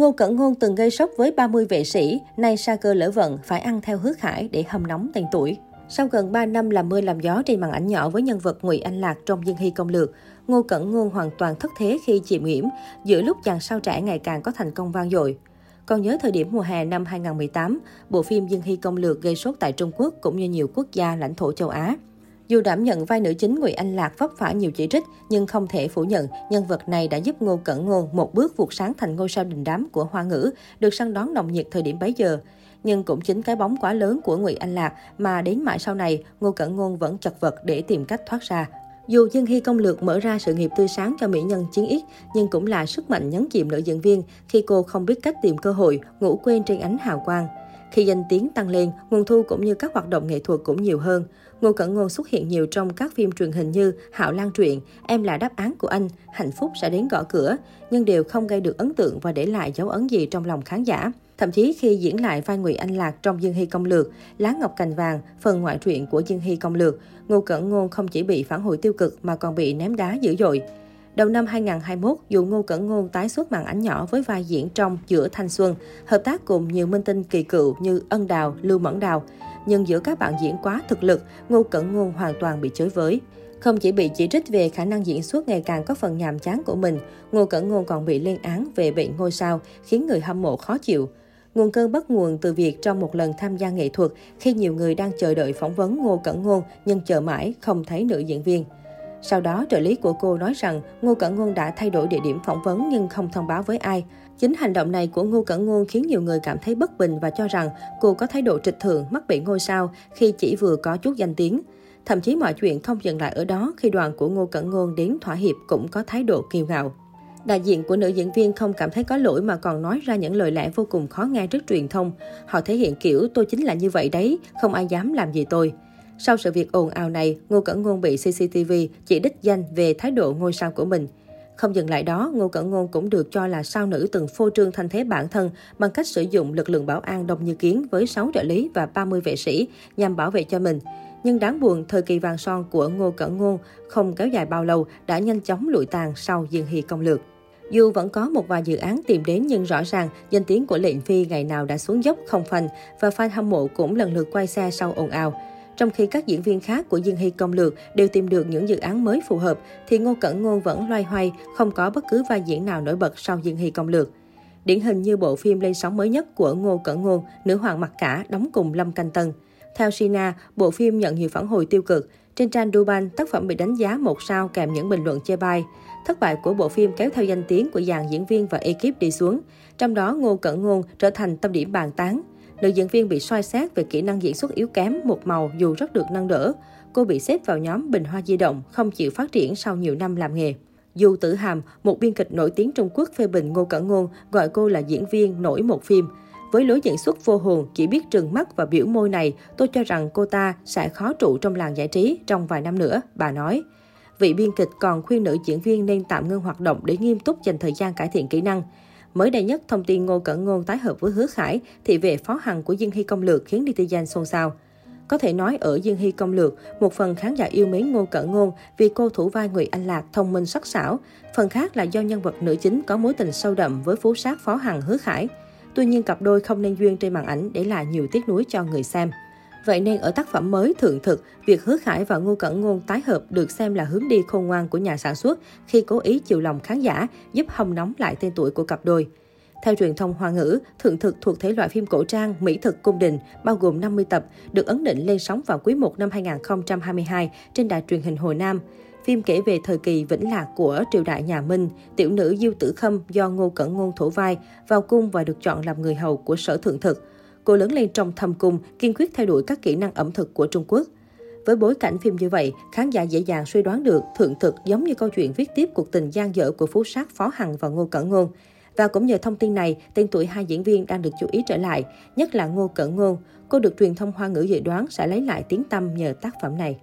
Ngô Cẩn Ngôn từng gây sốc với 30 vệ sĩ, nay sa cơ lỡ vận phải ăn theo hứa khải để hâm nóng tên tuổi. Sau gần 3 năm làm mưa làm gió trên màn ảnh nhỏ với nhân vật Ngụy Anh Lạc trong Dương Hy Công Lược, Ngô Cẩn Ngôn hoàn toàn thất thế khi chìm nghiễm, giữa lúc chàng sao trẻ ngày càng có thành công vang dội. Còn nhớ thời điểm mùa hè năm 2018, bộ phim Dương Hy Công Lược gây sốt tại Trung Quốc cũng như nhiều quốc gia lãnh thổ châu Á. Dù đảm nhận vai nữ chính Ngụy Anh Lạc vấp phải nhiều chỉ trích, nhưng không thể phủ nhận nhân vật này đã giúp Ngô Cẩn Ngôn một bước vụt sáng thành ngôi sao đình đám của Hoa ngữ, được săn đón nồng nhiệt thời điểm bấy giờ. Nhưng cũng chính cái bóng quá lớn của Ngụy Anh Lạc mà đến mãi sau này, Ngô Cẩn Ngôn vẫn chật vật để tìm cách thoát ra. Dù Dương Hy Công Lược mở ra sự nghiệp tươi sáng cho mỹ nhân chiến ít, nhưng cũng là sức mạnh nhấn chìm nữ diễn viên khi cô không biết cách tìm cơ hội, ngủ quên trên ánh hào quang. Khi danh tiếng tăng lên, nguồn thu cũng như các hoạt động nghệ thuật cũng nhiều hơn. Ngô Cẩn Ngôn xuất hiện nhiều trong các phim truyền hình như Hạo Lan truyện, Em là đáp án của anh, Hạnh phúc sẽ đến gõ cửa, nhưng đều không gây được ấn tượng và để lại dấu ấn gì trong lòng khán giả. Thậm chí khi diễn lại vai Ngụy Anh Lạc trong Dương Hy Công Lược, Lá Ngọc Cành Vàng, phần ngoại truyện của Dương Hy Công Lược, Ngô Cẩn Ngôn không chỉ bị phản hồi tiêu cực mà còn bị ném đá dữ dội. Đầu năm 2021, dù Ngô Cẩn Ngôn tái xuất màn ảnh nhỏ với vai diễn trong Giữa Thanh Xuân, hợp tác cùng nhiều minh tinh kỳ cựu như Ân Đào, Lưu Mẫn Đào. Nhưng giữa các bạn diễn quá thực lực, Ngô Cẩn Ngôn hoàn toàn bị chối với. Không chỉ bị chỉ trích về khả năng diễn xuất ngày càng có phần nhàm chán của mình, Ngô Cẩn Ngôn còn bị lên án về bệnh ngôi sao, khiến người hâm mộ khó chịu. Nguồn cơn bắt nguồn từ việc trong một lần tham gia nghệ thuật, khi nhiều người đang chờ đợi phỏng vấn Ngô Cẩn Ngôn nhưng chờ mãi không thấy nữ diễn viên. Sau đó, trợ lý của cô nói rằng Ngô Cẩn Ngôn đã thay đổi địa điểm phỏng vấn nhưng không thông báo với ai. Chính hành động này của Ngô Cẩn Ngôn khiến nhiều người cảm thấy bất bình và cho rằng cô có thái độ trịch thượng, mắc bị ngôi sao khi chỉ vừa có chút danh tiếng. Thậm chí mọi chuyện không dừng lại ở đó khi đoàn của Ngô Cẩn Ngôn đến thỏa hiệp cũng có thái độ kiêu ngạo. Đại diện của nữ diễn viên không cảm thấy có lỗi mà còn nói ra những lời lẽ vô cùng khó nghe trước truyền thông. Họ thể hiện kiểu tôi chính là như vậy đấy, không ai dám làm gì tôi. Sau sự việc ồn ào này, Ngô Cẩn Ngôn bị CCTV chỉ đích danh về thái độ ngôi sao của mình. Không dừng lại đó, Ngô Cẩn Ngôn cũng được cho là sao nữ từng phô trương thanh thế bản thân bằng cách sử dụng lực lượng bảo an đông như kiến với 6 trợ lý và 30 vệ sĩ nhằm bảo vệ cho mình. Nhưng đáng buồn, thời kỳ vàng son của Ngô Cẩn Ngôn không kéo dài bao lâu đã nhanh chóng lụi tàn sau Dương Hy công lược. Dù vẫn có một vài dự án tìm đến nhưng rõ ràng danh tiếng của Lệnh Phi ngày nào đã xuống dốc không phanh và fan hâm mộ cũng lần lượt quay xe sau ồn ào. Trong khi các diễn viên khác của Dương Hy Công Lược đều tìm được những dự án mới phù hợp, thì Ngô Cẩn Ngôn vẫn loay hoay, không có bất cứ vai diễn nào nổi bật sau Dương Hy Công Lược. Điển hình như bộ phim lên sóng mới nhất của Ngô Cẩn Ngôn, Nữ Hoàng Mặc Cả, đóng cùng Lâm Canh Tân. Theo Sina, bộ phim nhận nhiều phản hồi tiêu cực. Trên trang Duban, tác phẩm bị đánh giá một sao kèm những bình luận chê bai. Thất bại của bộ phim kéo theo danh tiếng của dàn diễn viên và ekip đi xuống. Trong đó, Ngô Cẩn Ngôn trở thành tâm điểm bàn tán. Nữ diễn viên bị soi xét về kỹ năng diễn xuất yếu kém, một màu dù rất được nâng đỡ. Cô bị xếp vào nhóm bình hoa di động, không chịu phát triển sau nhiều năm làm nghề. Dù Tử Hàm, một biên kịch nổi tiếng Trung Quốc phê bình Ngô Cẩn Ngôn, gọi cô là diễn viên nổi một phim. Với lối diễn xuất vô hồn, chỉ biết trừng mắt và biểu môi này, tôi cho rằng cô ta sẽ khó trụ trong làng giải trí trong vài năm nữa, bà nói. Vị biên kịch còn khuyên nữ diễn viên nên tạm ngưng hoạt động để nghiêm túc dành thời gian cải thiện kỹ năng. Mới đây nhất, thông tin Ngô Cẩn Ngôn tái hợp với Hứa Khải, thị vệ phó hằng của Dương Hy Công Lược khiến netizen xôn xao. Có thể nói ở Dương Hy Công Lược, một phần khán giả yêu mến Ngô Cẩn Ngôn vì cô thủ vai người Anh Lạc thông minh sắc sảo, phần khác là do nhân vật nữ chính có mối tình sâu đậm với phú sát phó hằng Hứa Khải. Tuy nhiên cặp đôi không nên duyên trên màn ảnh để lại nhiều tiếc nuối cho người xem. Vậy nên ở tác phẩm mới Thượng Thực, việc Hứa Khải và Ngô Cẩn Ngôn tái hợp được xem là hướng đi khôn ngoan của nhà sản xuất khi cố ý chiều lòng khán giả, giúp hồng nóng lại tên tuổi của cặp đôi. Theo truyền thông Hoa ngữ, Thượng Thực thuộc thể loại phim cổ trang Mỹ thực cung đình, bao gồm 50 tập, được ấn định lên sóng vào quý 1 năm 2022 trên đài truyền hình Hồ Nam. Phim kể về thời kỳ vĩnh lạc của triều đại nhà Minh, tiểu nữ Diêu Tử Khâm do Ngô Cẩn Ngôn thủ vai, vào cung và được chọn làm người hầu của sở thượng thực. Cô lớn lên trong thâm cung, kiên quyết thay đổi các kỹ năng ẩm thực của Trung Quốc. Với bối cảnh phim như vậy, khán giả dễ dàng suy đoán được thượng thực giống như câu chuyện viết tiếp cuộc tình gian dở của phú sát Phó Hằng và Ngô Cẩn Ngôn. Và cũng nhờ thông tin này, tên tuổi hai diễn viên đang được chú ý trở lại, nhất là Ngô Cẩn Ngôn. Cô được truyền thông hoa ngữ dự đoán sẽ lấy lại tiếng tăm nhờ tác phẩm này.